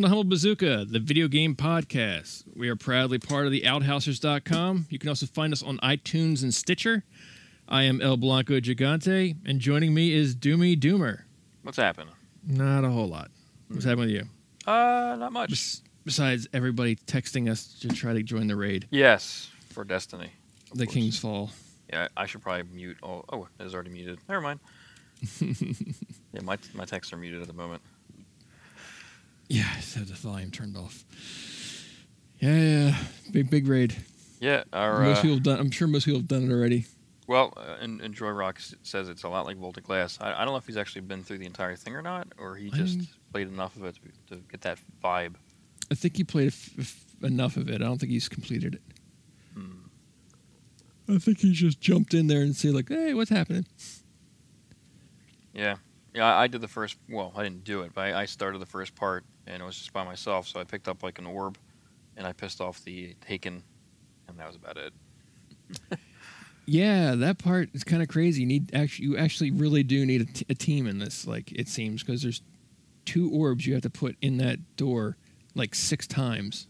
Welcome to Humble Bazooka, the video game podcast. We are proudly part of the Outhousers.com. You can also find us on iTunes and Stitcher. I am El Blanco Gigante, and joining me is Doomy Doomer. What's happening? Not a whole lot. What's happening with you? Uh, not much. Bes- besides everybody texting us to try to join the raid, Yes, for Destiny. the course. King's Fall. Yeah, I should probably mute. all oh, it is already muted. Never mind. yeah, my my texts are muted at the moment. Yeah, I have the volume turned off. Yeah, yeah, big big raid. Yeah, our most uh, people have done. I'm sure most people have done it already. well, uh, and, and Joy Rock says it's a lot like Vault of Glass. I, I don't know if he's actually been through the entire thing or not, or he just didn't- played enough of it to, to get that vibe. I think he played f- f- enough of it. I don't think he's completed it. Hmm. I think he just jumped in there and said like, "Hey, what's happening?" Yeah, yeah. I, I did the first. Well, I didn't do it, but I, I started the first part, and it was just by myself. So I picked up like an orb, and I pissed off the Taken, and that was about it. Yeah, that part is kind of crazy. You need actually, you actually really do need a, t- a team in this. Like it seems because there's two orbs you have to put in that door like six times,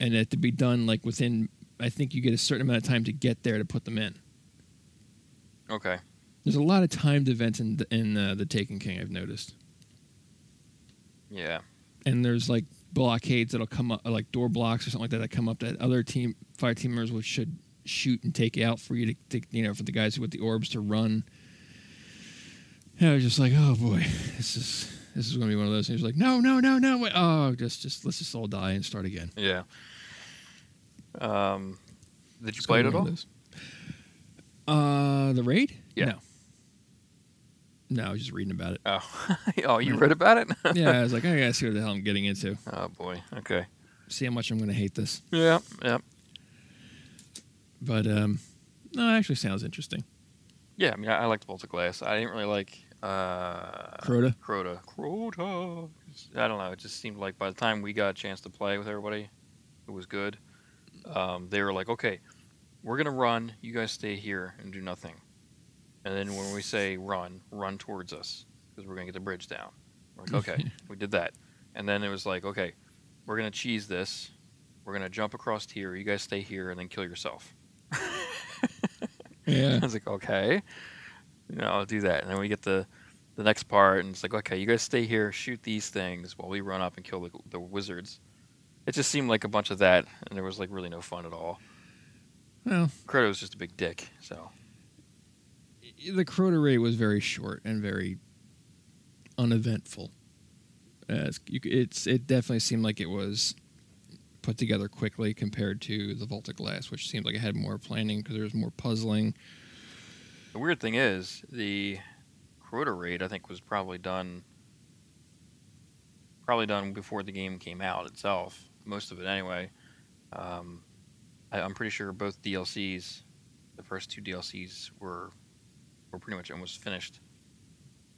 and it to be done like within. I think you get a certain amount of time to get there to put them in. Okay. There's a lot of timed events in the, in uh, the Taken King. I've noticed. Yeah. and there's like blockades that'll come up, like door blocks or something like that that come up that other team fire team members will should shoot and take out for you to, to you know for the guys with the orbs to run. And I was just like, oh boy, this is this is gonna be one of those things. Like, no, no, no, no, wait. oh, just just let's just all die and start again. Yeah. Um, did you It's play it at all? Uh, the raid? Yeah. No. No, I was just reading about it. Oh, oh, you read about it? yeah, I was like, I gotta see what the hell I'm getting into. oh boy. Okay. See how much I'm gonna hate this. Yeah. Yeah. But um, no, it actually sounds interesting. Yeah. I mean, I, I liked Bolts of Glass. I didn't really like uh, Crota. Crota. Crota. I don't know. It just seemed like by the time we got a chance to play with everybody, it was good. Um, they were like, okay, we're gonna run. You guys stay here and do nothing. And then when we say run, run towards us because we're gonna get the bridge down. We're like, okay, we did that. And then it was like, okay, we're gonna cheese this. We're gonna jump across here. You guys stay here and then kill yourself. Yeah. I was like, okay, you know, I'll do that. And then we get the the next part, and it's like, okay, you guys stay here, shoot these things while we run up and kill the, the wizards. It just seemed like a bunch of that, and there was like really no fun at all. Well, Crota was just a big dick, so the Crota raid was very short and very uneventful. It's, it definitely seemed like it was put together quickly compared to the Vault of Glass, which seemed like it had more planning because there was more puzzling. the weird thing is the Crota raid I think was probably done probably done before the game came out itself. Most of it anyway. Um, I, I'm pretty sure both DLCs, the first two DLCs were were pretty much almost finished.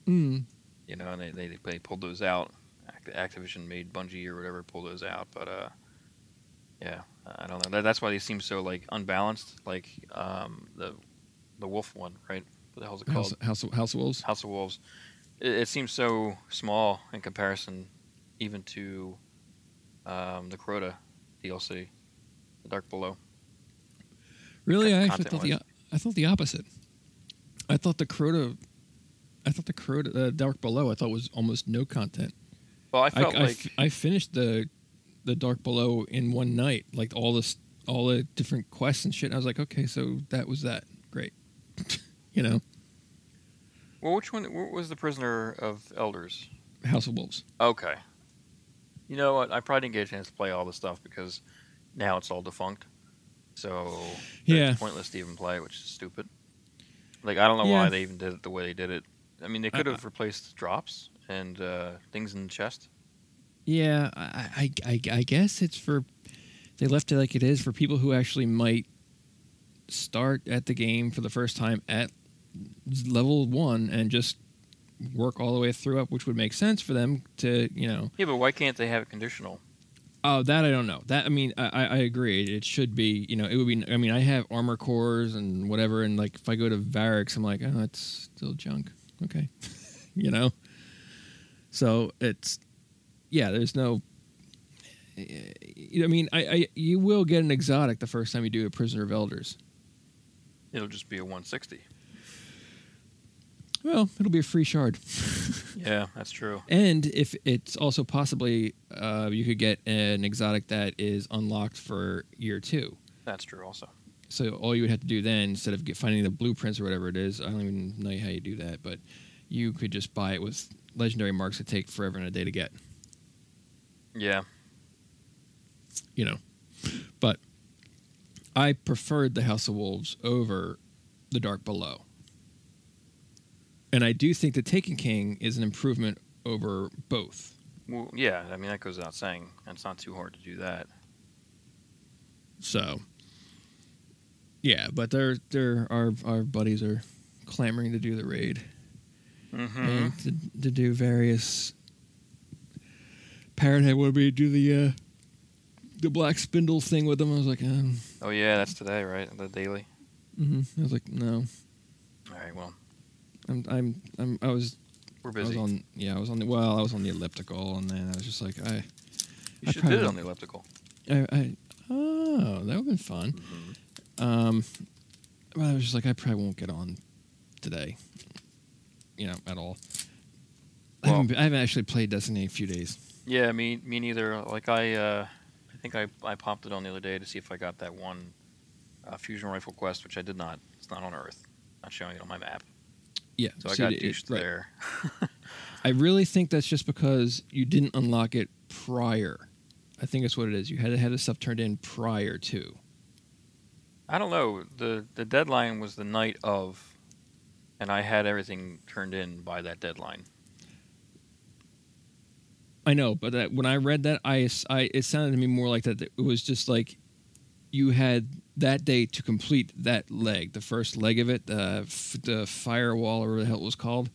Mm. You know, and they they, they pulled those out. Act- Activision made Bungie or whatever pull those out, but uh, yeah, I don't know. That, that's why they seem so like unbalanced. Like um, the the Wolf one, right? What the hell's it called? House, House, of, House of Wolves. House of Wolves. It, it seems so small in comparison, even to um, the Crota DLC, the Dark Below. Really, I actually thought the. I thought the opposite. I thought the Crota, I thought the Crota uh, Dark Below. I thought was almost no content. Well, I I, felt I like f- I finished the the Dark Below in one night, like all this, all the different quests and shit. And I was like, okay, so that was that. Great, you know, well, which one what was the Prisoner of Elders? House of Wolves. Okay. You know what? I probably didn't get a chance to play all the stuff because now it's all defunct. So Yeah. it's pointless to even play, which is stupid. Like I don't know Yeah. why they even did it the way they did it. I mean, they could Uh, have replaced drops and uh, things in the chest. Yeah, I, I, I, I guess it's for they left it like it is for people who actually might start at the game for the first time at level one and just work all the way through up, which would make sense for them to, you know. Yeah, but why can't they have it conditional? Oh, that I don't know. That I mean, I, I agree. It should be, you know, it would be. I mean, I have armor cores and whatever, and like if I go to Variks, I'm like, oh, it's still junk. Okay, you know. So it's yeah, there's no. I mean, I, I you will get an exotic the first time you do a prisoner of elders. It'll just be a 160. Well, it'll be a free shard. Yeah, that's true. And if it's also possibly uh, you could get an exotic that is unlocked for year two. That's true also. So all you would have to do then, instead of get, finding the blueprints or whatever it is, I don't even know how you do that, but you could just buy it with legendary marks that take forever and a day to get. Yeah. You know, but I preferred the House of Wolves over the Dark Below, and I do think the Taken King is an improvement over both. Well, yeah, I mean that goes without saying. It's not too hard to do that. So, yeah, but they're they're our our buddies are clamoring to do the raid Mm-hmm. and to, to do various. Parrot had wanted me do the uh, the black spindle thing with them. I was like, um, Oh yeah, that's today, right? The daily. mhm. I was like, no, All right. Well, I'm I'm, I'm I was we're I was busy. on yeah I was on the well I was on the elliptical and then I was just like I you I should have did it on the elliptical. I, I oh that would have been fun. Mm-hmm. Um, well, I was just like, I probably won't get on today, you know, at all. I, Well- haven't, I haven't actually played Destiny in a few days. Yeah, me me neither. Like I, uh, I think I I popped it on the other day to see if I got that one uh, fusion rifle quest, which I did not. It's not on Earth. Not showing it on my map. Yeah, So I got it- douched right. there. I really think that's just because you didn't unlock it prior. I think that's what it is. You had to have the stuff turned in prior to. I don't know. the The deadline was the night of, and I had everything turned in by that deadline. I know, but that, when I read that, I, I it sounded to me more like that. It was just like you had that day to complete that leg, the first leg of it, the f- the firewall or whatever the hell it was called.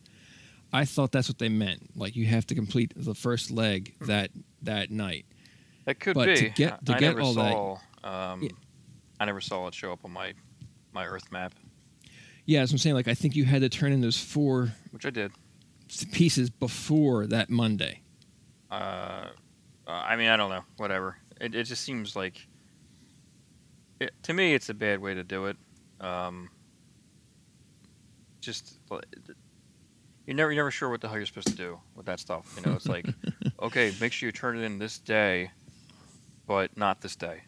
I thought that's what they meant. Like you have to complete the first leg that that night. That could But be. to get- I- to I get never all that- saw, Um, Yeah. I never saw it show up on my my Earth map, Yeah, as I'm saying, like I think you had to turn in those four which I did. pieces before that Monday. Uh, uh, I mean, I don't know. Whatever. It it just seems like. It, to me, it's a bad way to do it. Um, just you're never you're never sure what the hell you're supposed to do with that stuff. You know, it's like, okay, make sure you turn it in this day, but not this day.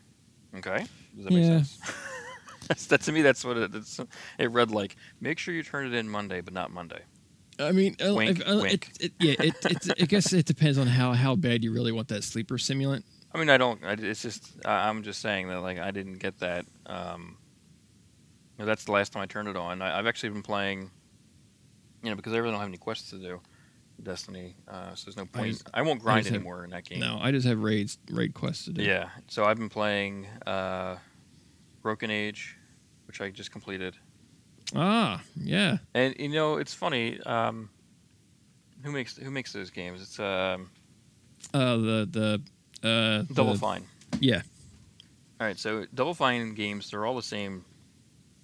Okay, does that make Yeah. sense? that's, that to me, that's what it. It's, it read like. Make sure you turn it in Monday, but not Monday. I mean, uh, Wink, if- uh, wink. It, it, yeah, it, I guess it depends on how, how bad you really want that sleeper simulant. I mean, I don't. I, it's just I, I'm just saying that like I didn't get that. Um, you know, that's the last time I turned it on. I, I've actually been playing, you know, because I really don't have any quests to do, Destiny. Uh, so there's no I point. just- I, won't grind have- anymore in that game. No, I just have raids, raid quests to do. Yeah. So I've been playing uh, Broken Age, which I just completed, Ah, yeah. and you know it's funny. Um, who makes who makes those games? It's um, Uh, the the uh, Double the- Fine. Yeah, All right, so Double Fine games, they're all the same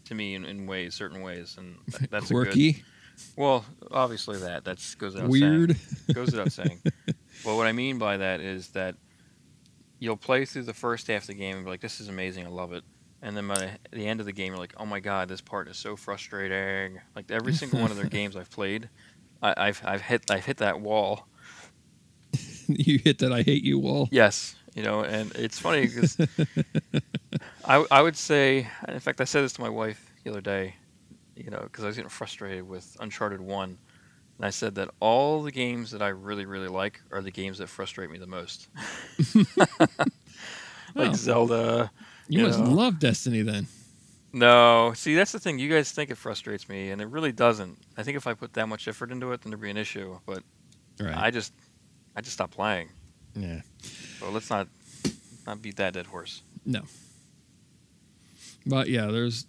to me in, in ways, certain ways, and th- that's a good. quirky, Well, obviously that that's goes without weird. saying. Goes without saying. But what I mean by that is that you'll play through the first half of the game and be like, "This is amazing, I love it," and then by the end of the game, you're like, "Oh my god, this part is so frustrating." Like every single one of their games I've played, I, I've I've hit I've hit that wall. you hit that I hate you wall. Yes, you know, and it's funny because I, I would say, in fact, I said this to my wife the other day, you know, because I was getting frustrated with Uncharted 1. And I said that all the games that I really, really like are the games that frustrate me the most. like Oh. Zelda. You, You must know. love Destiny then. No, see, that's the thing. You guys think it frustrates me, and it really doesn't. I think if I put that much effort into it, then there'd be an issue. But Right. I just, I just stopped playing. yeah. So let's not, not beat that dead horse. No. But yeah, there's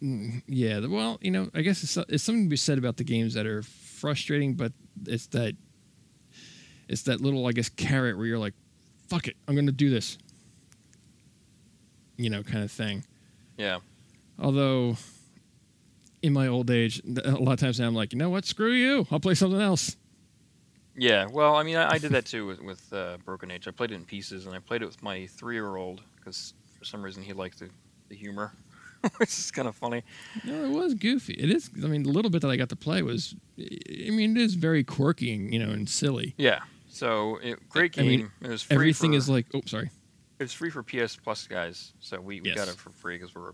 yeah, well, you know, I guess it's, it's something to be said about the games that are frustrating, but it's that it's that little I guess carrot where you're like, fuck it, I'm going to do this. You know, kind of thing. Yeah. Although in my old age, a lot of times now I'm like, you know what, screw you. I'll play something else. Yeah, well, I mean, I, I did that too with, with uh, Broken Age. I played it in pieces, and I played it with my three-year-old because for some reason he liked the, the humor, which is kind of funny. No, it was goofy. It is. I mean, the little bit that I got to play was. I mean, it is very quirky, and, you know, and silly. Yeah. So it, great I game. mean, it was free Everything for, is like. Oh, sorry. it's free for PS Plus guys. So we, we got it for free because we're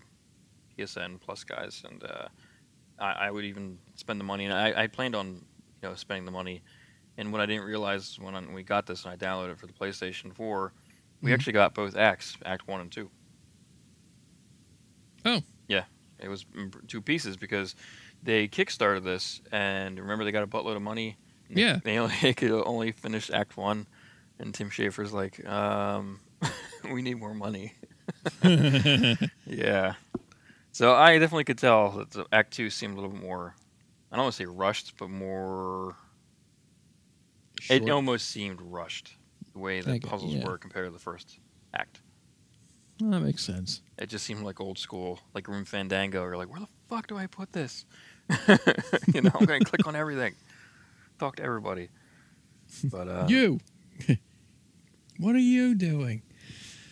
PSN Plus guys, and uh, I, I would even spend the money. And I, I planned on you know spending the money. And what I didn't realize when I, we got this and I downloaded it for the PlayStation 4, we Mhm. actually got both acts, Act One and Two. Oh. Yeah, it was two pieces because they kickstarted this, and remember they got a buttload of money. Yeah. They only they could only finish Act One, and Tim Schafer's like, um, we need more money. Yeah. So I definitely could tell that the Act Two seemed a little bit more. I don't want to say rushed, but more. It almost seemed rushed the way the puzzles yeah. were compared to the first act. Well, that makes sense. It just seemed like old school, like Grim Fandango. You're like, where the fuck do I put this? you know, I'm going to click on everything, talk to everybody. But uh, you. what are you doing?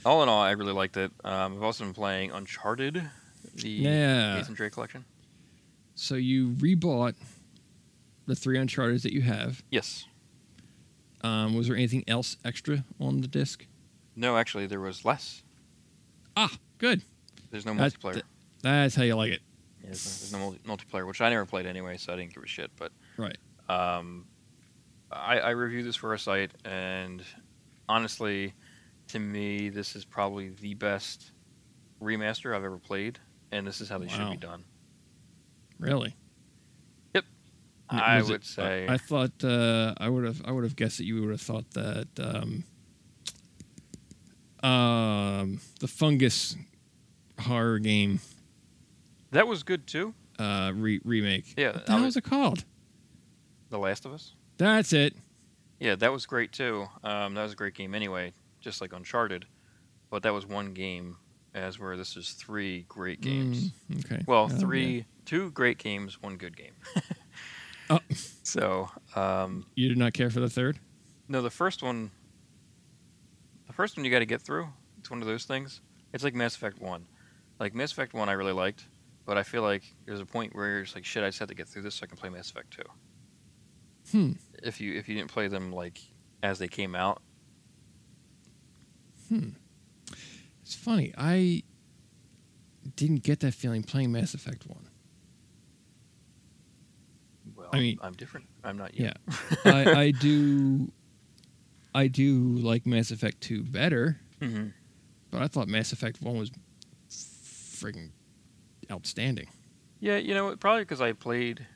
all in all, I really liked it. Um, I've also been playing Uncharted, the Yeah. Nathan Drake collection. So you rebought the three Uncharted that you have. Yes. Um, was there anything else extra on the disc? No, actually, there was less. Ah, good. There's no That- multiplayer. th- That's how you like it. Yeah, there's, no, there's no multiplayer, which I never played anyway, so I didn't give a shit. But Right. um, I, I reviewed this for a site, and honestly, to me, this is probably the best remaster I've ever played, and this is how they should be done. Really. I was it- would say- I thought uh, I would have. I would have guessed that you would have thought that um, um, the fungus horror game That was good too. uh, re- remake. Yeah, What the hell was- it called? The Last of Us. That's it. Yeah, that was great too. Um, that was a great game anyway, just like Uncharted. But that was one game, as where this is three great games. Mm, okay. Well, two great games, one good game. Oh. So, um, You did not care for the third. no, the first one, the first one you got to get through. It's one of those things. It's like Mass Effect One. Like Mass Effect One, I really liked, but I feel like there's a point where you're just like, shit, I just have to get through this so I can play Mass Effect Two. Hmm. If you if you didn't play them like as they came out, Hmm. It's funny. I didn't get that feeling playing Mass Effect One. Well, I mean- I'm different. I'm not you. Yeah. I, I do. I do like Mass Effect Two better, hmm but I thought Mass Effect One was freaking outstanding. Yeah, you know, probably because I played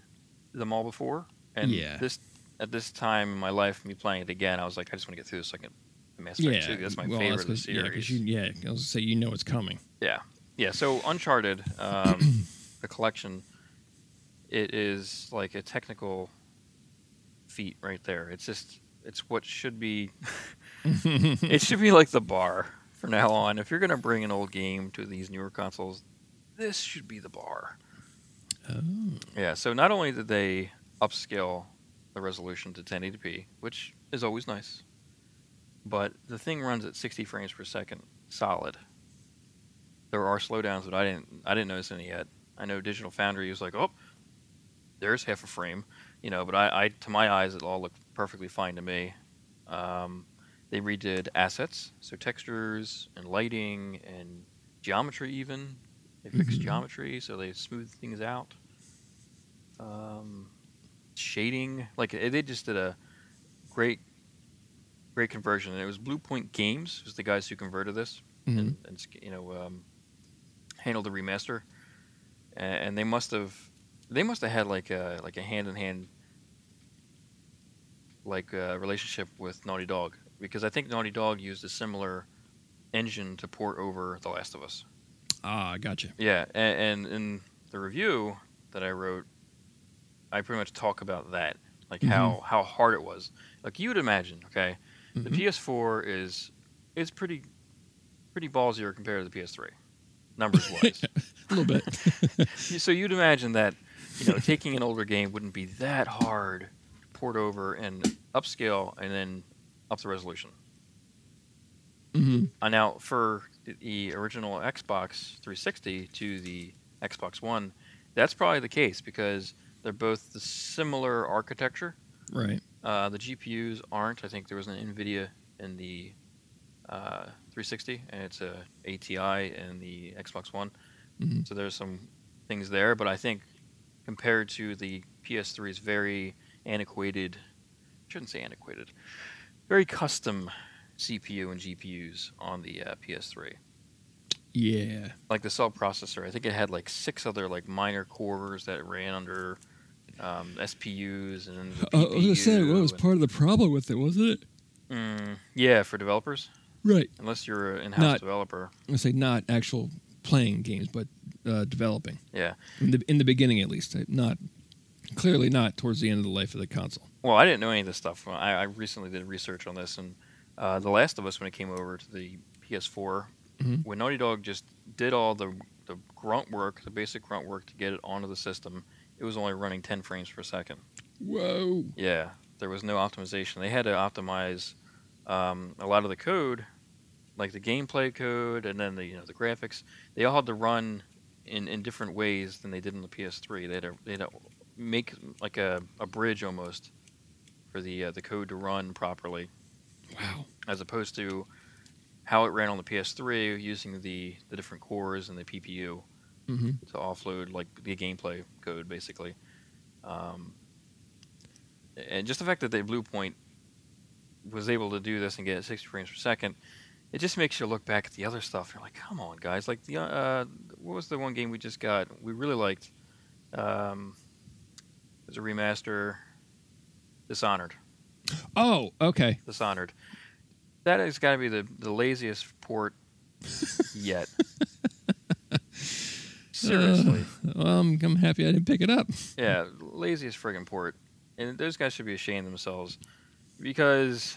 them all before, and Yeah. this at this time in my life, me playing it again, I was like, I just want to get through this second Mass Effect yeah, 2. That's my well, favorite of the Yeah, series. because you, yeah, I was say you know it's coming. Yeah, yeah. So Uncharted, um, the collection, it is like a technical feat right there. It's just it's what should be. it should be like the bar from now on. If you're gonna bring an old game to these newer consoles, this should be the bar. oh, Yeah, so not only did they upscale the resolution to 1080p, which is always nice, but the thing runs at 60 frames per second, solid. There are slowdowns, but I didn't I didn't notice any yet. I know Digital Foundry was like, oh, there's half a frame, you know, but I, I to my eyes it all looked perfectly fine to me. Um, they redid assets, so textures and lighting and geometry even. They fixed Mhm. geometry, so they smoothed things out. Um, shading, like eh, they just did a great, great conversion. And it was Bluepoint Games, was the guys who converted this mhm. and, and you know um, handled the remaster, A- and they must have they must have had like a like a hand in hand like uh, relationship with Naughty Dog because I think Naughty Dog used a similar engine to port over The Last of Us. ah, gotcha. Yeah, and, and in the review that I wrote, I pretty much talk about that, like how how hard it was. Like you would imagine, okay, the Mhm. PS4 is is pretty pretty ballsier compared to the PS3, numbers wise. a little bit. so you'd imagine that you know taking an older game wouldn't be that hard to port over and upscale, and then up the resolution. hmm Uh, now, for the original Xbox 360 to the Xbox One, that's probably the case because they're both the similar architecture. Right. Uh, the GPUs aren't. I think there was an NVIDIA in the uh, 360, and it's a ATI in the Xbox One. Mhm. So there's some things there, but I think compared to the PS3's very antiquated, shouldn't say antiquated, very custom CPU and GPUs on the uh, PS3. Yeah. Like the cell processor, I think it had like six other like minor cores that ran under um, SPUs and Uh, I was gonna say, what was part of the problem with it, wasn't it? Mm, yeah, for developers, Right. unless you're an in-house Not- developer. I say not actual playing games, but uh, developing. Yeah. In the in the beginning, at least, not clearly not towards the end of the life of the console. Well, I didn't know any of this stuff. I, I recently did research on this, and uh, The Last of Us, when it came over to the PS4, Mhm. when Naughty Dog just did all the the grunt work, the basic grunt work to get it onto the system, it was only running 10 frames per second. Whoa. Yeah, there was no optimization. They had to optimize um, a lot of the code, like the gameplay code, and then the you know the graphics. They all had to run in, in different ways than they did in the PS3. They had to, they had to make like a, a bridge almost for the uh, the code to run properly, Wow. as opposed to how it ran on the PS3 using the, the different cores and the PPU hmm to offload like the gameplay code basically. Um, and just the fact that they Bluepoint was able to do this and get 60 frames per second, it just makes you look back at the other stuff. You're like, come on, guys! Like the uh, what was the one game we just got? We really liked. Um, it was a remaster. Dishonored. Oh, okay. Dishonored. That has got to be the, the laziest port yet. Seriously. Uh, well, I'm, I'm happy I didn't pick it up. Yeah, laziest friggin' port. And those guys should be ashamed of themselves because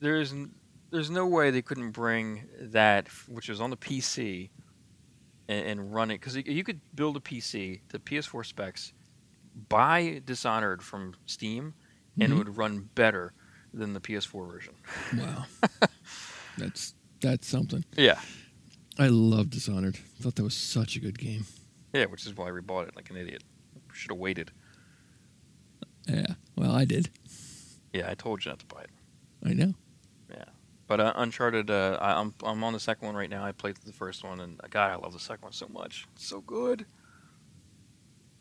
there's n- there's no way they couldn't bring that, which was on the PC, and, and run it because you could build a PC to PS4 specs, buy Dishonored from Steam, and it Mhm. would run better than the PS4 version. Wow. that's that's something. Yeah, I love Dishonored. Thought that was such a good game. yeah, which is why I rebought it like an idiot. Should have waited. Yeah. Well, I did. Yeah, I told you not to buy it. I know. But uh, Uncharted, uh, I, I'm I'm on the second one right now. I played the first one, and uh, God, I love the second one so much. It's so good.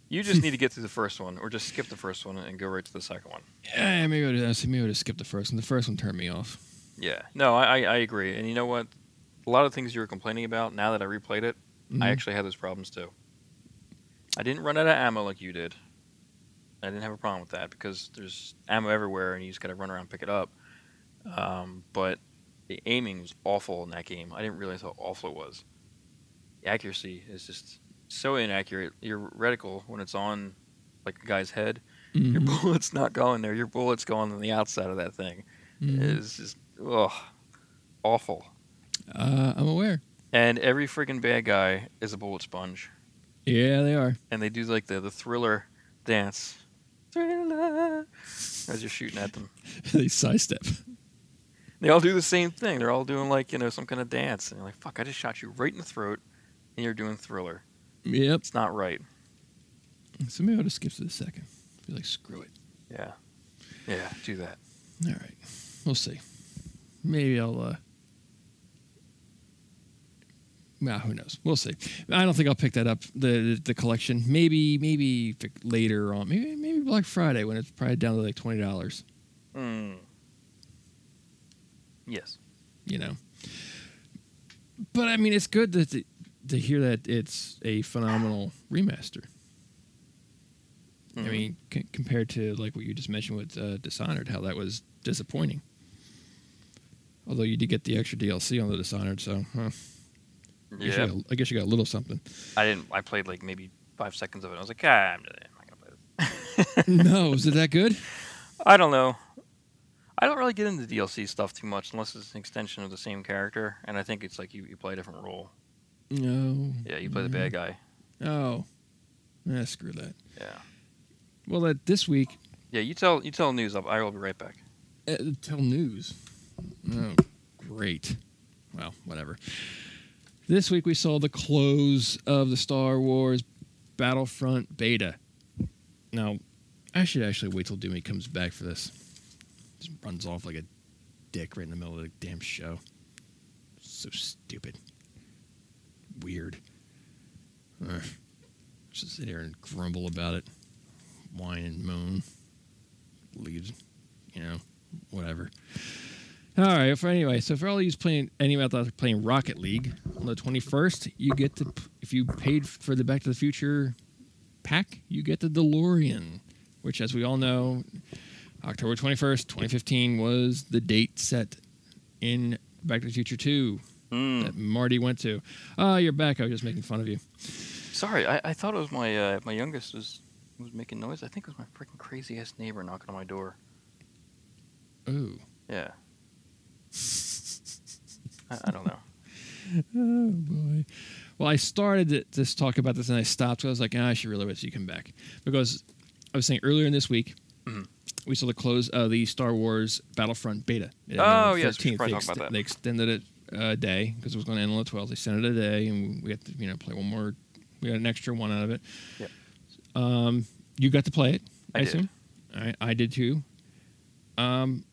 You just need to get through the first one, or just skip the first one and go right to the second one. Yeah, maybe I would have, maybe I would have skipped the first one. The first one turned me off. Yeah, no, I, I I agree. And you know what? A lot of things you were complaining about. Now that I replayed it, I Mhm. actually had those problems too. I didn't run out of ammo like you did. I didn't have a problem with that because there's ammo everywhere, and you just got to run around and pick it up. Um, but the aiming was awful in that game. I didn't realize how awful it was. The accuracy is just so inaccurate. Your reticle, when it's on like a guy's head, your Mhm. bullet's not going there. Your bullet's going on the outside of that thing. Mhm. It's just ugh, awful. Uh, I'm aware. And every freaking bad guy is a bullet sponge. Yeah, they are. and they do like the, the thriller dance. Thriller as you're shooting at them. they sidestep. They all do the same thing. They're all doing like, you know, some kind of dance. And you're like, fuck, I just shot you right in the throat and you're doing thriller. Yep. It's not right. So maybe I'll just skip to the second. Be like, screw it. Yeah. Yeah, do that. All right. We'll see. Maybe I'll. uh Nah, who knows? We'll see. I don't think I'll pick that up the the, the collection. Maybe maybe later on. Maybe maybe Black Friday when it's probably down to like twenty dollars. Mm. Yes. You know. But I mean, it's good that to, to hear that it's a phenomenal remaster. I Mhm. mean, c- compared to like what you just mentioned with uh, Dishonored, how that was disappointing. Although you did get the extra DLC on the Dishonored, so huh, I, guess yeah. you got, I guess you got a little something. I didn't, I played like maybe five seconds of it. I was like, ah, I'm not going to play this. no, is it that good? I don't know. I don't really get into DLC stuff too much unless it's an extension of the same character. And I think it's like you, you play a different role. No. Yeah, you play the bad guy. Oh, yeah, screw that. Yeah. Well, that this week, Yeah, you tell you tell news. I'll, I will be right back. uh, tell news. Oh, great. Well, whatever. This week we saw the close of the Star Wars Battlefront beta. Now, I should actually wait till Doomy comes back for this. Just runs off like a dick right in the middle of the damn show. So stupid. Weird. Ugh. Just sit here and grumble about it. Whine and moan. Leaves, you know, whatever. All right. For anyway, so for all you playing, anyone out there playing Rocket League on the twenty first, you get to if you paid for the Back to the Future pack, you get the DeLorean, which, as we all know, October twenty first, twenty fifteen was the date set in Back to the Future two Mm. that Marty went to. Oh, you're back. I was just making fun of you. Sorry, I, I thought it was my uh, my youngest was was making noise. I think it was my freaking crazy ass neighbor knocking on my door. Ooh. Yeah. I, I don't know. Oh boy. Well, I started to, talk about this and I stopped. So I was like, ah, I should really wait till you come back because I was saying earlier in this week Mhm. We saw the close of the Star Wars Battlefront beta. It Oh, on the yes, we probably They, about that. they extended it a day because it was going to end on the 12th. They sent it a day, and we had to you know play one more. We got an extra one out of it. Yep. Um, you got to play it. I, I assume. Right, I did too. Um,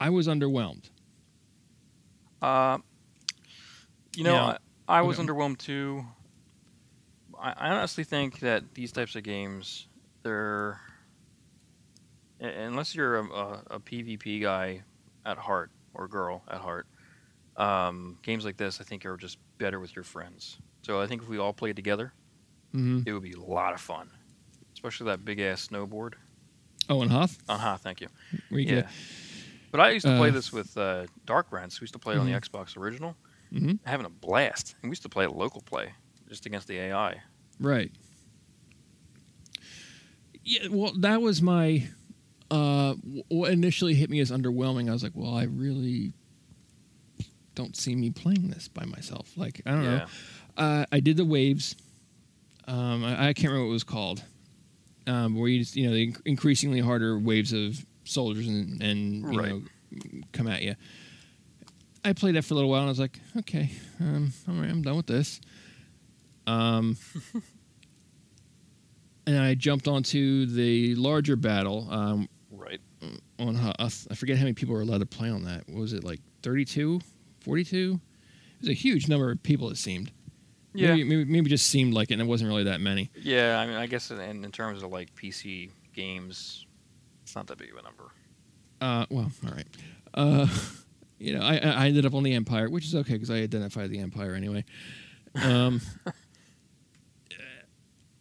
I was underwhelmed. Uh, you know, Now- I, I was okay. underwhelmed too. I, I honestly think that these types of games, they're unless you're a, a, a PvP guy at heart or girl at heart, um, games like this I think are just better with your friends. So I think if we all played together, Mm-hmm. it would be a lot of fun, especially that big ass snowboard. Oh, and Hoth, Uh huh. Thank you. Yeah. But I used to play Uh, this with uh, Dark Rents. We used to play it on the Mhm. Xbox original. Mhm. Having a blast. And we used to play local play just against the AI. Right. Yeah, well, that was my. Uh, what initially hit me as underwhelming. I was like, well, I really don't see me playing this by myself. Like, I don't know. Uh, I did the waves. Um, I, I can't remember what it was called. Um, where you just, you know, the inc- increasingly harder waves of soldiers and, and you Right. know, come at you. I played that for a little while and I was like, okay, um, all right, I'm done with this. Um, and I jumped onto the larger battle um. On. I forget how many people were allowed to play on that. What was it like 32, 42? It was a huge number of people. It seemed. Yeah. Maybe, maybe, maybe just seemed like it, and it wasn't really that many. Yeah. I mean, I guess in, in terms of like PC games, it's not that big of a number. Uh, well, all right. Uh, you know, I, I ended up on the Empire, which is okay because I identified the Empire anyway. Um,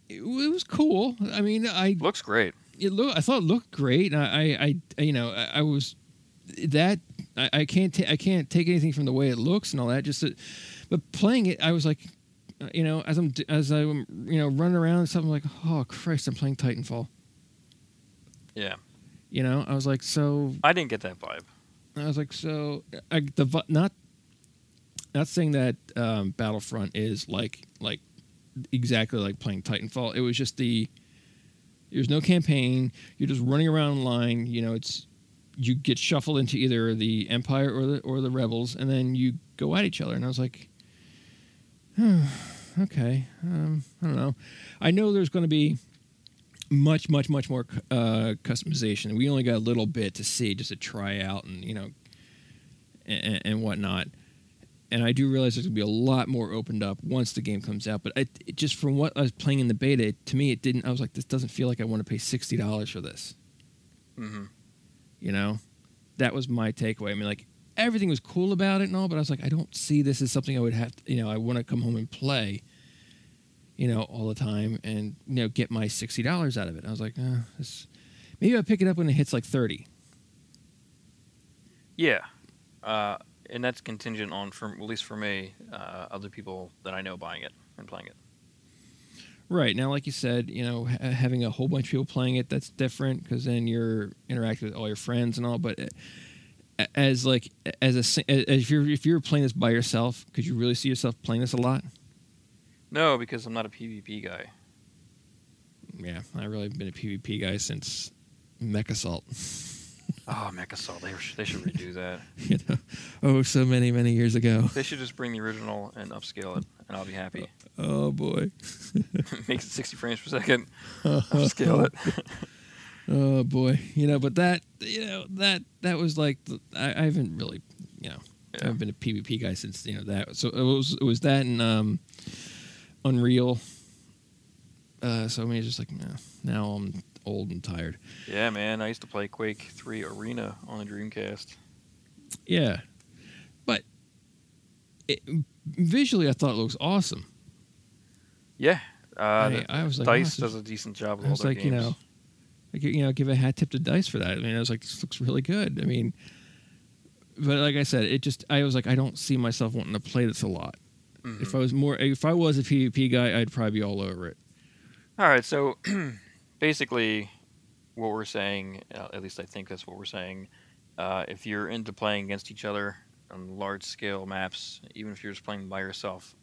it, it was cool. I mean, I Looks great. It look, I thought it looked great. and I, I, you know, I, I was that I, I can't, ta- I can't take anything from the way it looks and all that. Just, that, but playing it, I was like, uh, you know, as I'm, as I'm, you know, running around and stuff, I'm like, oh Christ, I'm playing Titanfall. Yeah. You know, I was like, so I didn't get that vibe. I was like, so I, the not not saying that um, Battlefront is like like exactly like playing Titanfall. It was just the there's no campaign. You're just running around in line. You know, it's you get shuffled into either the Empire or the or the Rebels, and then you go at each other. And I was like, okay, um, I don't know. I know there's going to be much, much, much more uh, customization. We only got a little bit to see, just to try out, and you know, and, and whatnot. And I do realize there's gonna be a lot more opened up once the game comes out. But I, it just from what I was playing in the beta, it, to me, it didn't. I was like, this doesn't feel like I want to pay sixty dollars for this. hmm You know, that was my takeaway. I mean, like everything was cool about it and all, but I was like, I don't see this as something I would have. To, you know, I want to come home and play. You know, all the time, and you know, get my sixty dollars out of it. I was like, uh, this, maybe I'll pick it up when it hits like thirty. Yeah. Uh, and that's contingent on, for, at least for me, uh, other people that I know buying it and playing it. Right now, like you said, you know, ha- having a whole bunch of people playing it that's different because then you're interacting with all your friends and all. But uh, as like as a as if you're if you're playing this by yourself, could you really see yourself playing this a lot? No, because I'm not a PvP guy. Yeah, I've really been a PvP guy since MechAssault. Oh, MechAssault, they, they should redo that. you know, oh, so many many years ago. They should just bring the original and upscale it, and I'll be happy. Oh boy. Makes it 60 frames per second. Upscale it. Oh boy, you know, but that you know that that was like the, I, I haven't really you know I haven't been a PvP guy since you know that. So it was it was that and um, Unreal. Uh, so I mean, it's just like nah, now I'm old and tired. Yeah, man. I used to play Quake 3 Arena on the Dreamcast. Yeah, but it, visually, I thought it looks awesome. Yeah. Uh, I, I was like, Dice does a decent job with I all was like, you know, like you know, give a hat tip to Dice for that. I mean, I was like, this looks really good. I mean, but like I said, it just I was like, I don't see myself wanting to play this a lot. Mhm. If I was more, if I was a PvP guy, I'd probably be all over it. All right, so basically, what we're saying, uh, at least I think that's what we're saying, uh, if you're into playing against each other on large scale maps, even if you're just playing by yourself,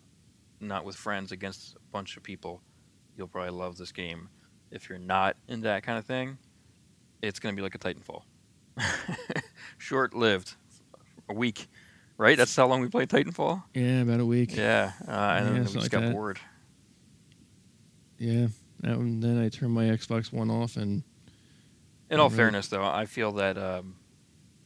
not with friends against a bunch of people, you'll probably love this game. If you're not into that kind of thing, it's going to be like a Titanfall. Short lived, a week, right? That's how long we played Titanfall? Yeah, about a week. Yeah, uh, and Yeah, then we just like got that. bored. Yeah. One, then I turned my Xbox One off, and In all Really? fairness, though, I feel that um,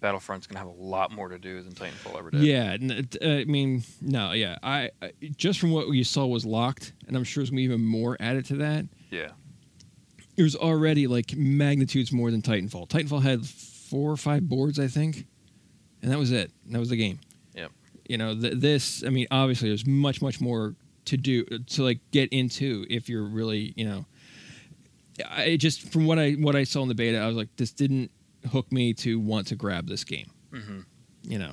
Battlefront's gonna have a lot more to do than Titanfall ever did. yeah, n- I mean, no, yeah, I, I just from what you saw was locked, and I'm sure there's gonna be even more added to that. Yeah. It was already like magnitudes more than Titanfall. Titanfall had four or five boards, I think, and that was it. That was the game. Yeah. You know, th- this. I mean, obviously, there's much, much more to do to like get into if you're really, you know. I just from what I what I saw in the beta, I was like, this didn't hook me to want to grab this game. hmm You know.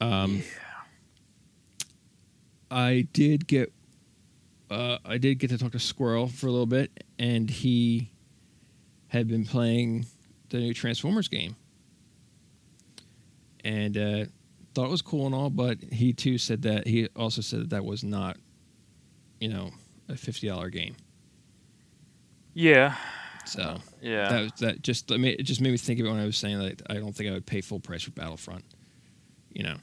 Um, I did get uh, I did get to talk to Squirrel for a little bit, and he had been playing the new Transformers game, and uh, thought it was cool and all. But he too said that he also said that that was not, you know, a fifty dollar game. Yeah. So Yeah. that was, that just I mean, it just made me think of it when I was saying that I don't think I would pay full price for Battlefront. You know,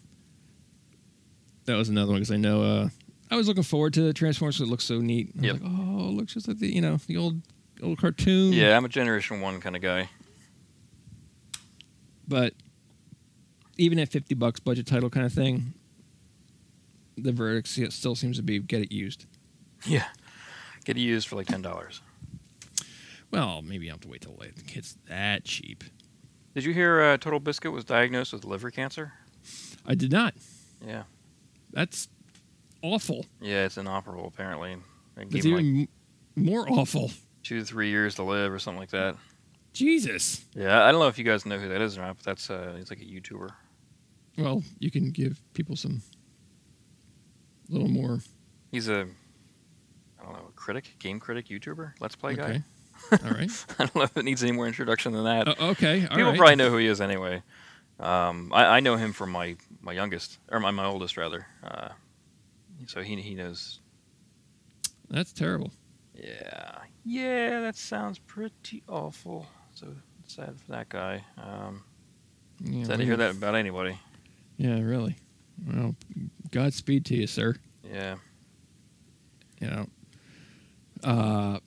that was another one because I know uh, I was looking forward to Transformers. It looks so neat. I Yep. like, oh, it looks just like the you know the old old cartoon. yeah, I'm a Generation One kind of guy. But even at fifty bucks budget title kind of thing, the verdict still seems to be get it used. Yeah. Get it used for like ten dollars. Well, maybe I have to wait till it gets that cheap. Did you hear uh, TotalBiscuit was diagnosed with liver cancer? I did not. Yeah. That's awful. Yeah, it's inoperable apparently. It's him like even more awful. two to three years to live or something like that. Jesus. Yeah, I don't know if you guys know who that is or not, but that's uh, he's like a YouTuber. Well, you can give people some little more. He's a I don't know, a critic, game critic, YouTuber, Let's Play guy. okay. All right. I don't know if it needs any more introduction than that. Uh, okay. All People right. probably know who he is anyway. Um, I, I know him from my, my youngest, or my, my oldest rather. Uh, so he he knows. That's terrible. Yeah, yeah, that sounds pretty awful. So sad for that guy. Um, Yeah, sad to hear that about anybody. Yeah, really. Well, Godspeed to you, sir. Yeah. You know. Uh,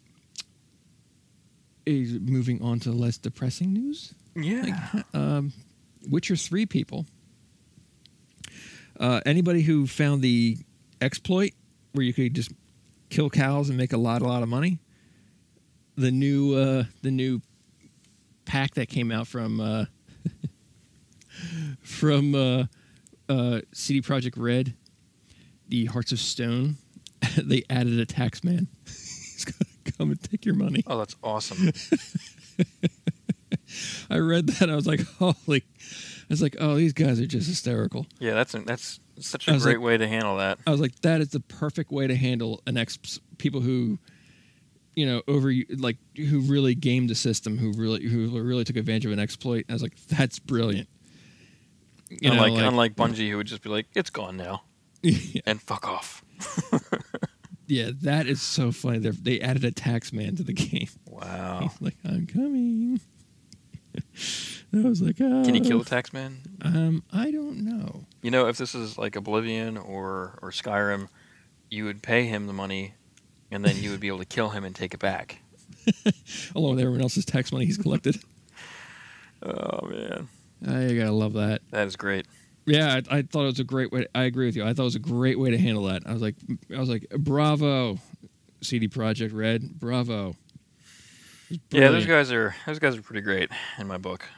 is moving on to less depressing news. Yeah. Like, um, Witcher three people. Uh, anybody who found the exploit where you could just kill cows and make a lot, a lot of money. The new, uh, the new pack that came out from uh, from uh, CD Projekt Red, the Hearts of Stone. they added a tax man. He's gonna come and take your money. Oh, that's awesome. I read that. I was like, holy. I was like, oh, these guys are just hysterical. yeah, that's a, that's such a great like- way to handle that. I was like, that is the perfect way to handle an ex people who, you know, over like who really gamed the system, who really who really took advantage of an exploit. I was like, that's brilliant. You know, unlike like- unlike Bungie, who would just be like, "It's gone now," yeah, and fuck off. yeah, that is so funny. They're, they added a tax man to the game. Wow. He's like, I'm coming. I was like, oh. Can you kill the tax man? Um, I don't know. You know, if this is like Oblivion or or Skyrim, you would pay him the money, and then you would be able to kill him and take it back. Along with everyone else's tax money he's collected. Oh man, I gotta love that. that is great. Yeah, I, I thought it was a great way. I agree with you. I thought it was a great way to handle that. I was like, I was like, bravo, CD Projekt Red, bravo. Yeah, those guys are those guys are pretty great in my book.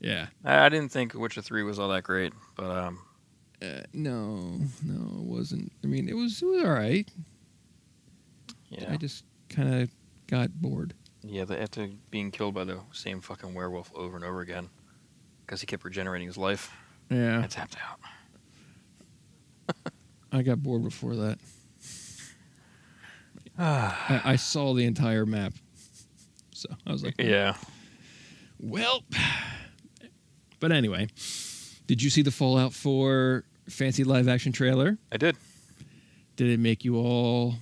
Yeah. I, I didn't think Witcher Three was all that great, but um, Uh, no, no, it wasn't. I mean, it was it was all right. yeah, I just kind of got bored. yeah. The, after being killed by the same fucking werewolf over and over again, because he kept regenerating his life, Yeah, I tapped out. I got bored before that. I, I saw the entire map, so I was like, hmm. yeah, well. But anyway, did you see the Fallout 4 fancy live action trailer? I did. Did it make you all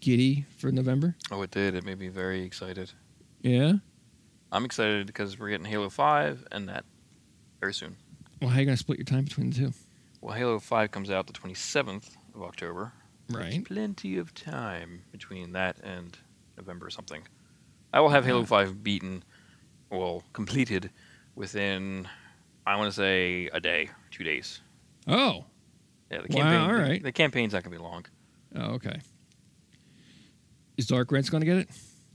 giddy for November? Oh, it did. It made me very excited. Yeah. I'm excited because we're getting Halo Five and that very soon. Well, how are you gonna split your time between the two? Well, Halo 5 comes out the 27th of October. There's Right. plenty of time between that and November or something. I will have Halo 5 beaten, well, completed within, I want to say, a day, two days. Oh. Yeah, the Wow, campaign. all the- The, campaign's not going to be long. Oh, okay. Is Dark Rents gonna get it?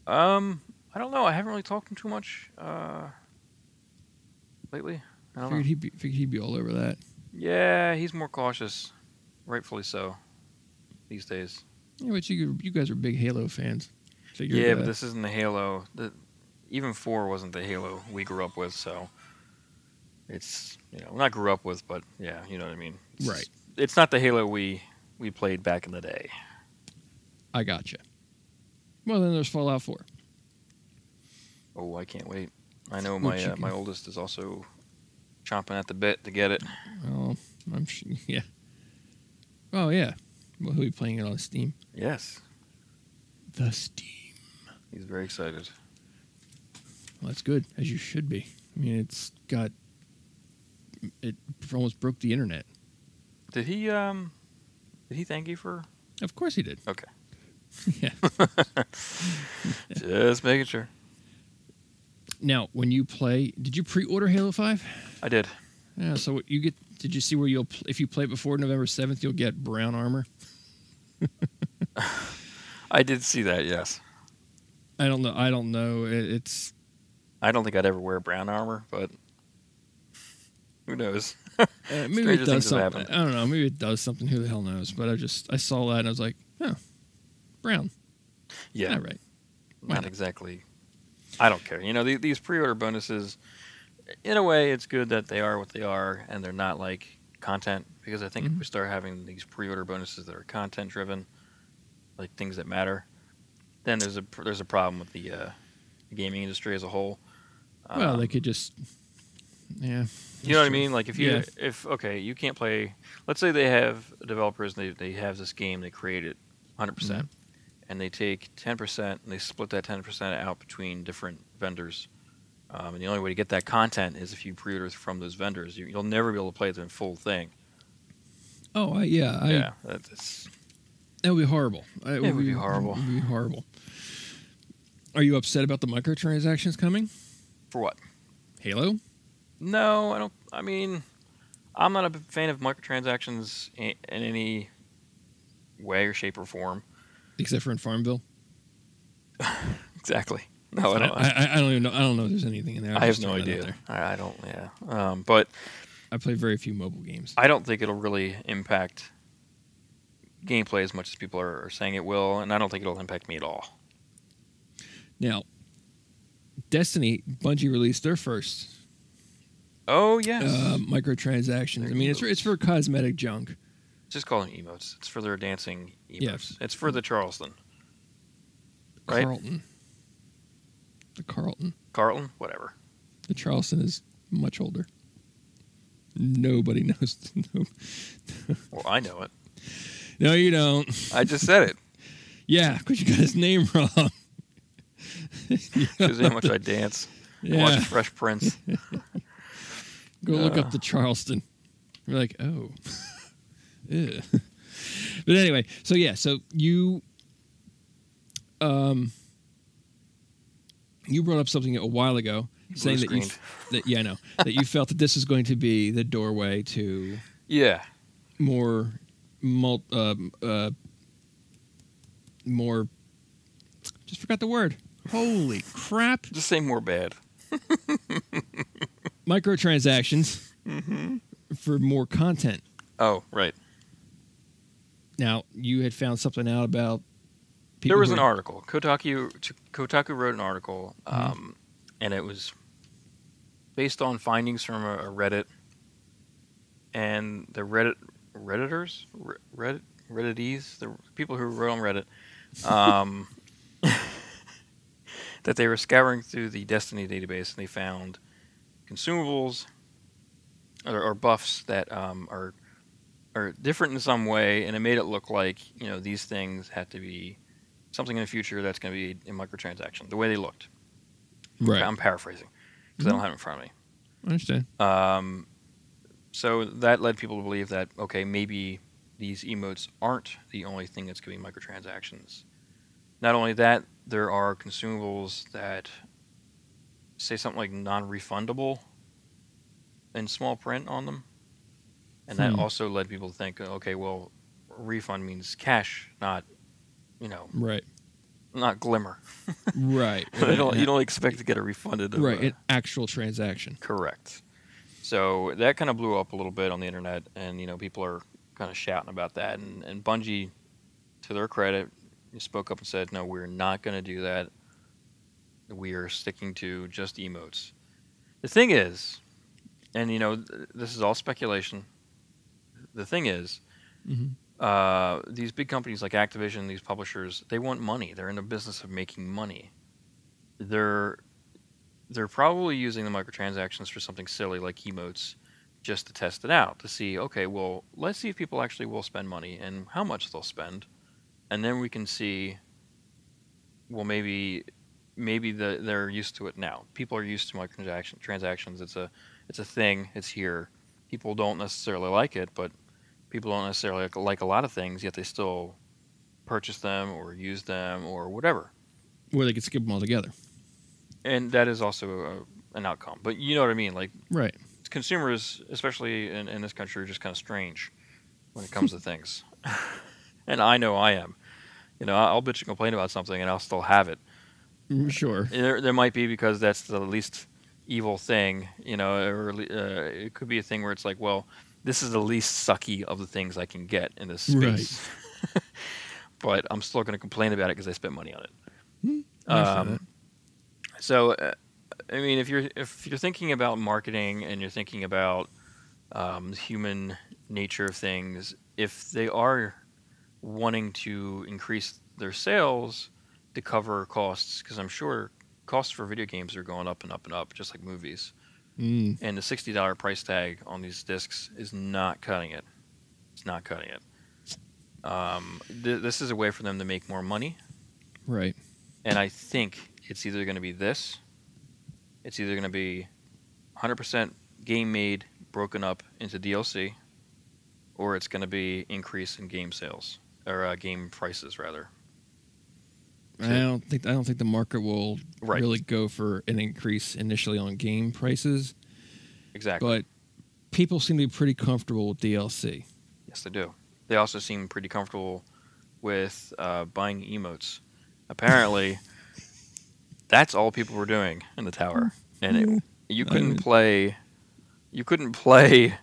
Um, I don't know. I haven't really talked to him too much uh, lately. I don't know. Figured he'd be figured he'd be all over that. Yeah, he's more cautious, rightfully so, these days. Yeah, but you you guys are big Halo fans. Figured, Yeah, uh, but this isn't the Halo. The, even four wasn't the Halo we grew up with, so it's you know not grew up with, but yeah, you know what I mean. It's, Right. It's not the Halo we we played back in the day. I gotcha. Well, then there's Fallout 4. Oh, I can't wait. I know my uh, my oldest is also chomping at the bit to get it. Oh, I'm sh- yeah. Oh yeah. Well, he'll be playing it on Steam. Yes, The Steam. he's very excited. Well, that's good, as you should be. I mean, it's got it almost broke the internet. Did he um did he thank you for? Of course he did. Okay, yeah. just making sure. Now, when you play, did you pre-order Halo Five? I did. Yeah. So you get? Did you see where you'll if you play before November seventh, you'll get brown armor. I did see that. Yes. I don't know. I don't know. It, it's I don't think I'd ever wear brown armor, but who knows? uh, maybe Stranger it does something. I don't know. Maybe it does something. Who the hell knows? But I just I saw that and I was like, oh, brown. Yeah, right. Why not not? exactly. I don't care. You know, the, these pre-order bonuses, in a way, it's good that they are what they are, and they're not like content. Because I think if Mhm. we start having these pre-order bonuses that are content-driven, like things that matter, then there's a there's a problem with the, uh, the gaming industry as a whole. well, Um, they could just. Yeah. You know what I mean? Like if you Yeah. if okay, you can't play. Let's say they have developers. And they they have this game. They create it, 100 percent, and they take ten percent and they split that ten percent out between different vendors. Um, and the only way to get that content is if you pre-order from those vendors. You, you'll never be able to play the full thing. Oh, I, yeah. I, yeah, that's That would be horrible. It would be horrible. It would be horrible. Are you upset about the microtransactions coming? for what? Halo? No, I don't. I mean, I'm not a fan of microtransactions in, in any way or shape or form. Except for in Farmville? Exactly. No, I don't. I, I, I don't even know. I don't know if there's anything in there. I'm I have no throwing that out idea. I, I don't. Yeah. Um, but I play very few mobile games. I don't think it'll really impact gameplay as much as people are, are saying it will, and I don't think it'll impact me at all. Now, Destiny, Bungie released their first Oh yes. uh, microtransactions. I mean, it's for, it's for cosmetic junk. Just call them emotes. It's for their dancing emotes. Yes. It's for the Charleston. Right? Carlton. The Carlton. Carlton, whatever. The Charleston is much older. Nobody knows. No, Well, I know it. no you don't. I just said it. Yeah, because you got his name wrong. You how much I dance. yeah. Watch Fresh Prince. Go look Uh. up the Charleston. You're like, oh. Ew. but anyway, so yeah, so you um you brought up something a while ago saying that you that yeah, I know. that you felt that this is going to be the doorway to Yeah. more mul- um uh more just forgot the word. Holy crap. Just say more bad. Microtransactions for more content. Oh, right. Now, you had found something out about people there was an article. Kotaku Kotaku wrote an article, Mm-hmm. um, and it was based on findings from a, a Reddit, and the Reddit Redditors, Reddit Reddities, the people who wrote on Reddit, um, that they were scouring through the Destiny database and they found consumables or, or buffs that um, are are different in some way, and it made it look like you know these things had to be something in the future that's going to be a microtransaction. The way they looked. Right. I'm paraphrasing because I don't have it in front of me. I understand. Um, so that led people to believe that okay, maybe these emotes aren't the only thing that's going to be microtransactions. Not only that, there are consumables that say something like non-refundable in small print on them, and that Hmm. also led people to think, okay, well, refund means cash, not you know, Right. not glimmer. Right. Don't, you don't expect to get a refunded. right. uh, An actual transaction. Correct. So that kind of blew up a little bit on the internet, and you know people are kind of shouting about that. And, and Bungie, to their credit, spoke up and said, "No, we're not going to do that. We are sticking to just emotes." The thing is, and you know th- this is all speculation. The thing is, hmm uh, these big companies like Activision, these publishers, they want money. They're in the business of making money. They're they're probably using the microtransactions for something silly like emotes, just to test it out to see. Okay, well, let's see if people actually will spend money and how much they'll spend, and then we can see. Well, maybe maybe the, they're used to it now. People are used to microtransaction transactions. It's a it's a thing. It's here. People don't necessarily like it, but people don't necessarily like, like a lot of things, yet they still purchase them or use them or whatever. Where they could skip them altogether. And that is also a, an outcome. But you know what I mean? Like Right. consumers, especially in, in this country, are just kind of strange when it comes to things. and I know I am. You know, I'll bitch and complain about something and I'll still have it. Mm, Sure. There, there might be because that's the least evil thing, you know, or uh, it could be a thing where it's like, well, this is the least sucky of the things I can get in this Right. space. but I'm still going to complain about it because I spent money on it. I Um, so, uh, I mean, if you're if you're thinking about marketing and you're thinking about um, human nature of things, if they are wanting to increase their sales to cover costs, because I'm sure costs for video games are going up and up and up, just like movies. Mm, And the sixty dollar price tag on these discs is not cutting it. It's not cutting it. Um, th- this is a way for them to make more money right. and I think it's either going to be this, it's either going to be 100% game made, broken up into DLC, or it's going to be increase in game sales or uh, game prices rather. I don't think I don't think the market will Right. really go for an increase initially on game prices, Exactly. but people seem to be pretty comfortable with DLC. yes, they do. They also seem pretty comfortable with uh, buying emotes. Apparently, that's all people were doing in the tower, and it, you couldn't mean- play. You couldn't play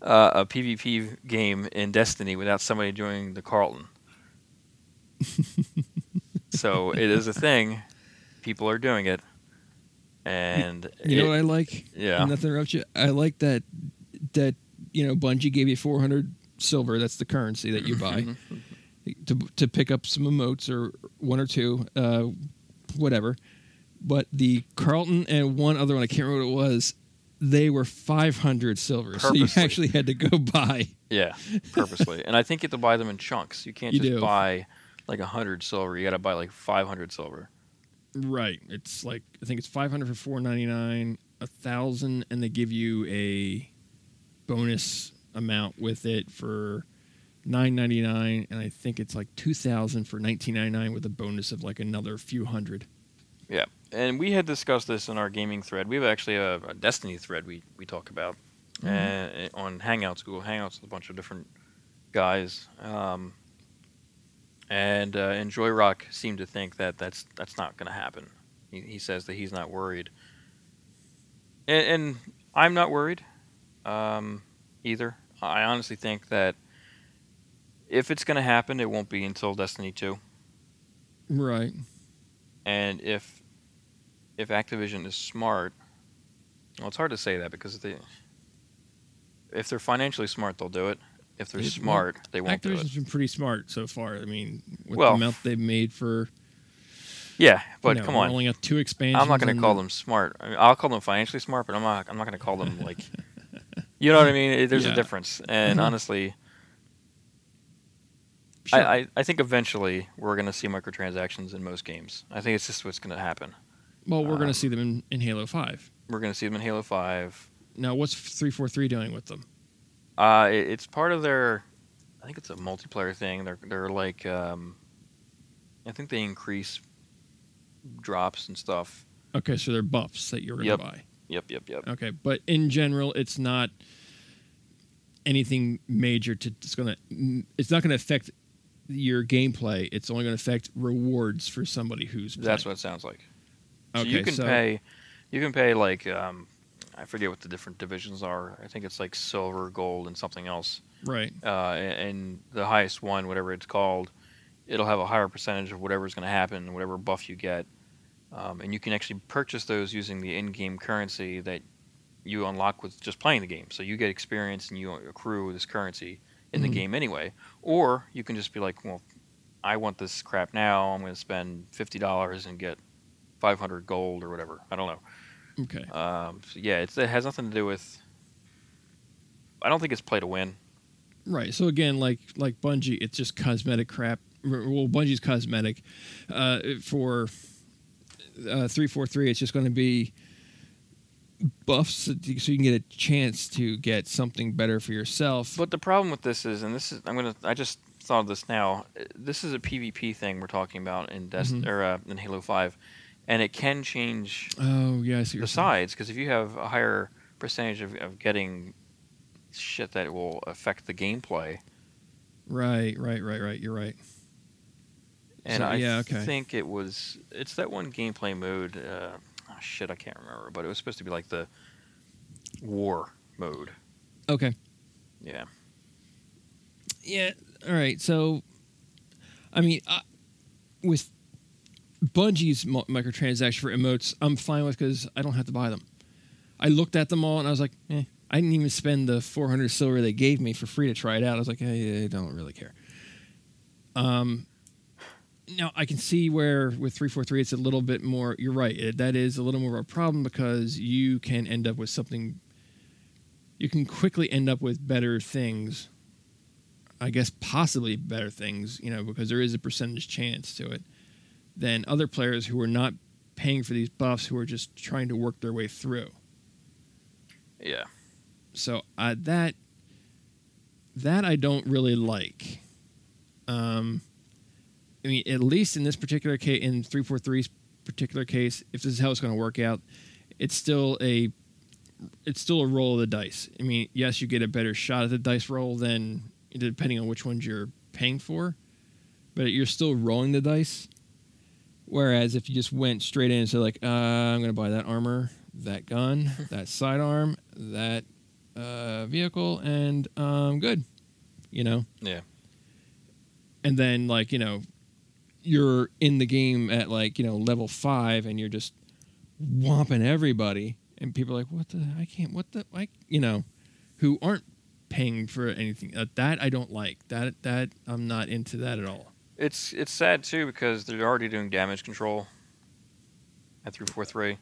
uh, a PvP game in Destiny without somebody doing the Carlton. so it is a thing. People are doing it, and You know what I like? yeah, nothing interrupt you. I like that that you know Bungie gave you 400 silver. That's the currency that you buy Mm-hmm. to to pick up some emotes or one or two, uh, whatever. But the Carlton and one other one, I can't remember what it was. They were 500 silver, so you actually had to go buy. Yeah, purposely. and I think you have to buy them in chunks. You can't You just do. buy like a hundred silver. You got to buy like five hundred silver. Right. It's like I think it's 500 for 499, a thousand, and they give you a bonus amount with it for nine ninety nine, and I think it's like two thousand for nineteen ninety nine with a bonus of like another few hundred. Yeah, and we had discussed this in our gaming thread. We have actually a, a Destiny thread we, we talk about Mhm. uh, on Hangouts, Google Hangouts, with a bunch of different guys. Um, and uh, and Joy Rock seemed to think that that's that's not going to happen. He, he says that he's not worried, and, and I'm not worried um, either. I honestly think that if it's going to happen, it won't be until Destiny two. Right. And if if Activision is smart, well, it's hard to say that because they if they're financially smart, they'll do it. If they're It- well, smart, they won't do Activision's it. been pretty smart so far. I mean, with Well- the amount they've made for Yeah, but you know, come on, rolling out two expansions. I'm not going to call them smart. I mean, I'll call them financially smart, but I'm not. I'm not going to call them like. you know what I mean? There's Yeah. a difference, and Mhm. honestly, Sure. I, I I think eventually we're going to see microtransactions in most games. I think it's just what's going to happen. well, we're going um, to see them in, in Halo Five. We're going to see them in Halo Five. Now, what's three four three doing with them? Uh, it, it's part of their. I think it's a multiplayer thing. They're they're like. Um, I think they increase drops and stuff. Okay, so they're buffs that you're going to Yep. buy. Yep, yep, yep. Okay, but in general, it's not anything major to. It's to. It's not going to affect your gameplay. It's only going to affect rewards for somebody who's. That's what it sounds like. So Okay, you can so- pay, you can pay like um, I forget what the different divisions are. I think it's like silver, gold, and something else. Right. Uh, and the highest one, whatever it's called, it'll have a higher percentage of whatever's going to happen, whatever buff you get. Um, and you can actually purchase those using the in-game currency that you unlock with just playing the game. So you get experience and you accrue this currency in Mhm. the game anyway. Or you can just be like, well, I want this crap now. I'm going to spend fifty dollars and get 500 gold or whatever. I don't know. Okay. Um, so yeah, it's, it has nothing to do with. I don't think it's play to win. Right. So again, like like Bungie, it's just cosmetic crap. Well, Bungie's cosmetic. Uh, for uh, three four three, it's just going to be buffs so you can get a chance to get something better for yourself. But the problem with this is, and this is, I'm gonna, I just thought of this now. This is a PvP thing we're talking about in Dest- Mhm. or uh, in Halo Five, and it can change oh yeah, I see the sides because if you have a higher percentage of, of getting shit that will affect the gameplay, Right, right, right, right. You're right. and So, I yeah, okay. think it was, it's that one gameplay mode. Uh, oh, shit, I can't remember, but it was supposed to be like the war mode. Okay. Yeah. Yeah. All right. So, I mean, I, with Bungie's microtransaction for emotes, I'm fine with because I don't have to buy them. I looked at them all and I was like, eh. I didn't even spend the 400 silver they gave me for free to try it out. I was like, hey, I don't really care. Um. Now I can see where with 343 it's a little bit more. You're right. It, that is a little more of a problem because you can end up with something. You can quickly end up with better things I guess possibly better things, you know, because there is a percentage chance to it than other players who are not paying for these buffs who are just trying to work their way through. Yeah. So uh, that that I don't really like. Um, I mean, at least in this particular case, in 343's particular case, if this is how it's going to work out, it's still a it's still a roll of the dice. I mean, yes, you get a better shot at the dice roll than depending on which ones you're paying for, but you're still rolling the dice. Whereas if you just went straight in and said like, uh, I'm going to buy that armor, that gun, that sidearm, that uh, vehicle, and um, good, you know. Yeah. And then like you know, you're in the game at like you know level five, and you're just whomping everybody, and people are like, what the? I can't. What the? Like you know, who aren't paying for anything. Uh, that I don't like. That that I'm not into that at all. It's it's sad too because they're already doing damage control at three four three.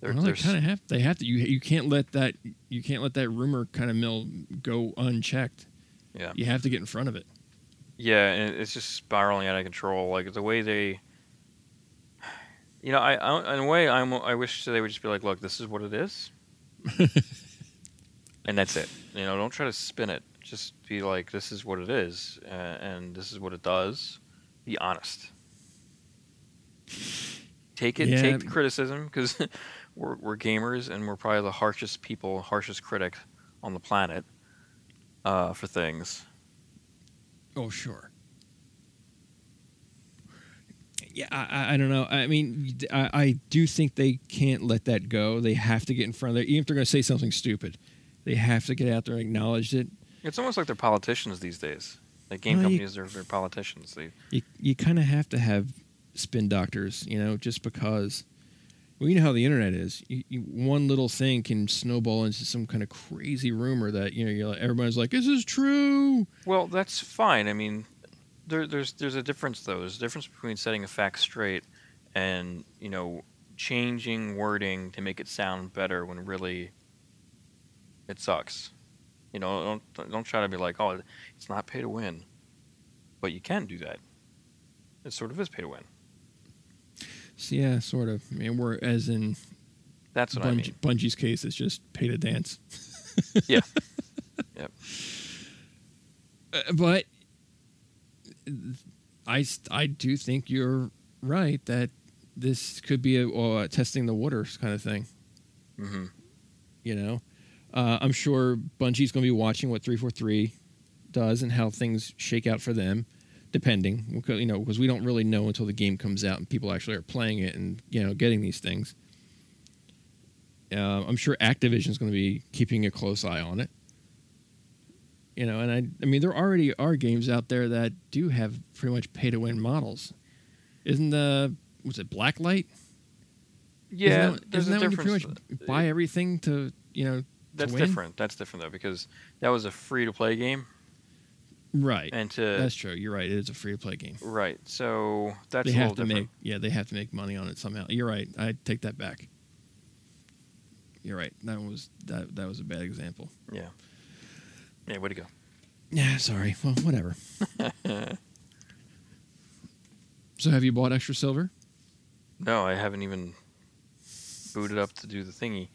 They're, well, they kind of have. They have to. You you can't let that. You can't let that rumor kind of mill go unchecked. Yeah. You have to get in front of it. yeah, and it's just spiraling out of control. Like the way they, You know, I, I in a way, I'm, I wish they would just be like, look, this is what it is, and that's it. You know, don't try to spin it. Just be like, this is what it is, uh, and this is what it does. Be honest. Take it. Yeah. Take the criticism because we're we're gamers and we're probably the harshest people, harshest critic on the planet uh, for things. Oh, sure. Yeah, I, I- don't know. I mean, I, I do think they can't let that go. They have to get in front of it. Even if they're going to say something stupid, they have to get out there and acknowledge it. It's almost like they're politicians these days. Like game Well, you- companies are they're politicians. They You, you kind of have to have spin doctors, you know, just because. Well, you know how the internet is. You, you, one little thing can snowball into some kind of crazy rumor that you know you're like, everybody's like, "This is true." Well, that's fine. I mean, there, there's there's a difference though. There's a difference between setting a fact straight and you know changing wording to make it sound better when really it sucks. You know, don't don't try to be like, oh, it's not pay to win, but you can do that. It sort of is pay to win. So, yeah, sort of. I mean, we're as in That's what I mean. Bungie's case, it's just pay to dance. Yeah. Yep. Uh, but I do think you're right that this could be a, uh testing the waters kind of thing. hmm You know, uh, I'm sure Bungie's going to be watching what 343 does and how things shake out for them, depending. Because, you know, because we don't really know until the game comes out and people actually are playing it and you know getting these things. Uh, I'm sure Activision's going to be keeping a close eye on it. You know, and I, I mean, there already are games out there that do have pretty much pay to win models. Isn't the was it Blacklight? Yeah, isn't that, there's isn't a that when you pretty much buy everything to you know That's win? different. That's different though because that was a free to play game, right? and to That's true. You're right. It is a free to play game. right. So that's they have to different. make yeah they have to make money on it somehow. You're right. I take that back. You're right. That was that that was a bad example. Yeah. Yeah. Way to go. Yeah, sorry. Well, whatever. so have you bought extra silver? No, I haven't even booted up to do the thingy.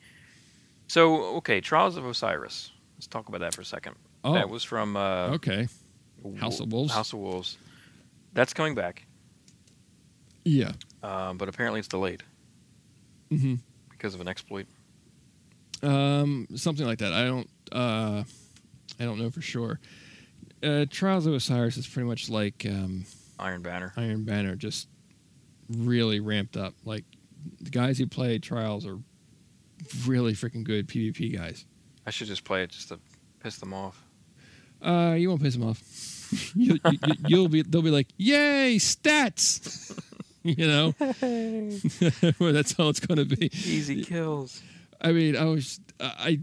So okay, Trials of Osiris. Let's talk about that for a second. Oh, that was from uh, okay. House of Wolves? House of Wolves. That's coming back, Yeah. um, but apparently it's delayed hmm because of an exploit. Um, something like that. I don't. Uh, I don't know for sure. Uh, Trials of Osiris is pretty much like um, Iron Banner. Iron Banner, just really ramped up. Like the guys who play Trials are really freaking good PvP guys. I should just play it just to piss them off. Uh, you won't piss them off. you, you, you- you'll be. They'll be like, "Yay, stats!" you know, well, that's all it's going to be. Easy kills. I mean, I was, I,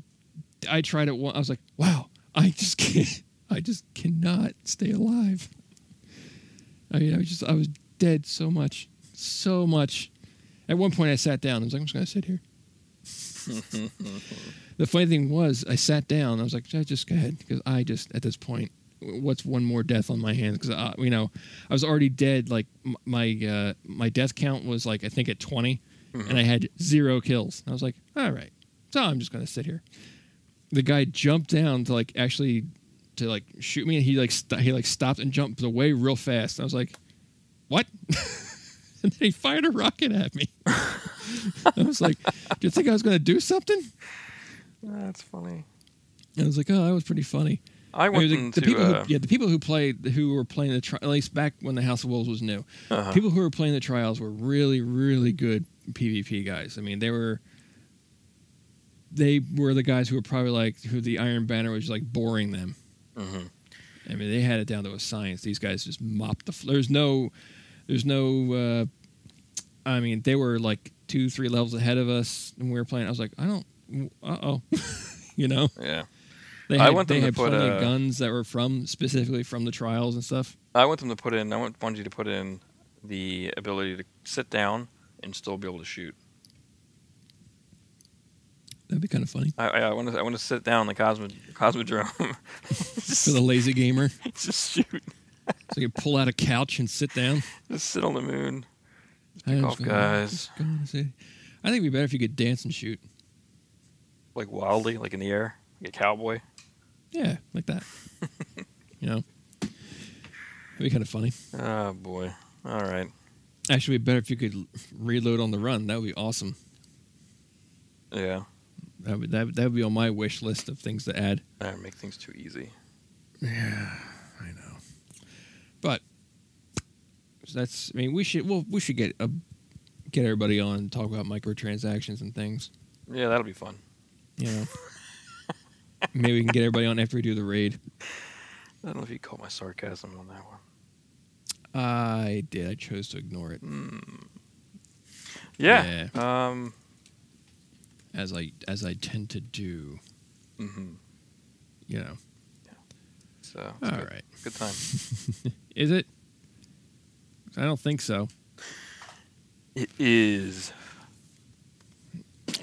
I tried it once. I was like, "Wow, I just can't. I just cannot stay alive." I mean, I was just, I was dead so much, so much. At one point, I sat down. I was like, "I'm just going to sit here." the funny thing was, I sat down. I was like, "Just- "Just go ahead," because I just, at this point, what's one more death on my hands? Because uh, you know, I was already dead. Like my uh, my death count was like I think at 20 and I had zero kills. I was like, all right, so I'm just gonna sit here. The guy jumped down to like actually to like shoot me, and he like st- he like stopped and jumped away real fast. I was like, what? and then he fired a rocket at me. I was like, do you think I was gonna do something? That's funny. I was like, oh, that was pretty funny. I I went mean, the, the people uh, who yeah the people who played who were playing the tri- at least back when the House of Wolves was new uh-huh. people who were playing the trials were really really good PvP guys. I mean they were they were the guys who were probably like who the Iron Banner was like boring them. Mhm. I mean they had it down to a science. These guys just mopped the. Fl- there's no there's no. Uh, I mean they were like two three levels ahead of us and we were playing. I was like I don't. Uh oh. you know. Yeah. They I had, want them they to had put, plenty uh, of guns that were from specifically from the trials and stuff. I want them to put in. I want Bungie to put in the ability to sit down and still be able to shoot. That'd be kind of funny I, I, I want to. I want to sit down in the Cosmo, Cosmodrome. for the lazy gamer. just shoot. So you can pull out a couch and sit down. Just sit on the moon. Just guys. just gonna say- I think it'd be better if you could dance and shoot. Like wildly, like in the air, like a cowboy. Yeah, like that. you know, it'd be kind of funny. Oh boy. All right. Actually, it'd be better if you could reload on the run. That would be awesome. Yeah. That would that, that would be on my wish list of things to add. That make things too easy. Yeah. But that's. I mean, we should. Well, we should get a get everybody on and talk about microtransactions and things. Yeah, that'll be fun. You know. Maybe we can get everybody on after we do the raid. I don't know if you caught my sarcasm on that one. I did. I chose to ignore it, Mm. Yeah. Um. as I as I tend to do. Mm-hmm. You know. So All it's right. good. Good time. Is it? I don't think so. It is.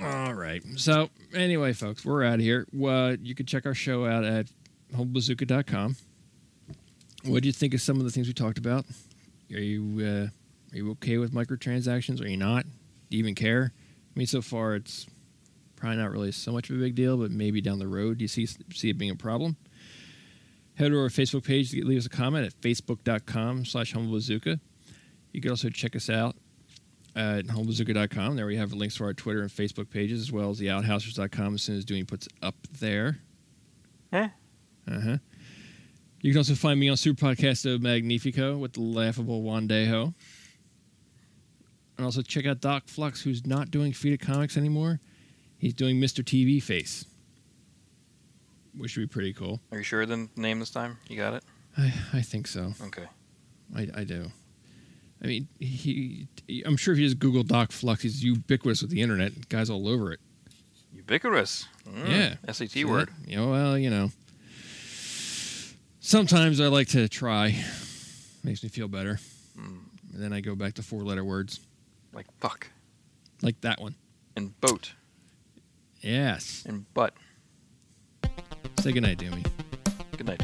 All right. So anyway, folks, we're out of here. Well, you can check our show out at humblebazooka.com. What do you think of some of the things we talked about? Are you uh, are you okay with microtransactions? Are you not? Do you even care? I mean, so far it's probably not really so much of a big deal, but maybe down the road do you see see it being a problem? Head to our Facebook page to leave us a comment at facebook.com slash humblebazooka. You can also check us out at humblebazooka.com. There we have links to our Twitter and Facebook pages, as well as the outhousers.com as soon as Doing puts up there. Huh. Uh-huh. You can also find me on Super Podcasto Magnifico with the laughable Wandejo. And also check out Doc Flux, who's not doing Feed Comics anymore. He's doing Mr. TV Face, which would be pretty cool. Are you sure the name this time? You got it. I, I think so. Okay. I, I do. I mean, he, I'm sure if you just Google Doc Flux, he's ubiquitous with the internet. Guys all over it. Ubiquitous. Mm, Yeah. SAT See word. that? You know, well, you know. Sometimes I like to try. Makes me feel better. Mm, And then I go back to four letter words. like fuck Like that one. and boat Yes. and butt. Say goodnight, Doomy. Good night,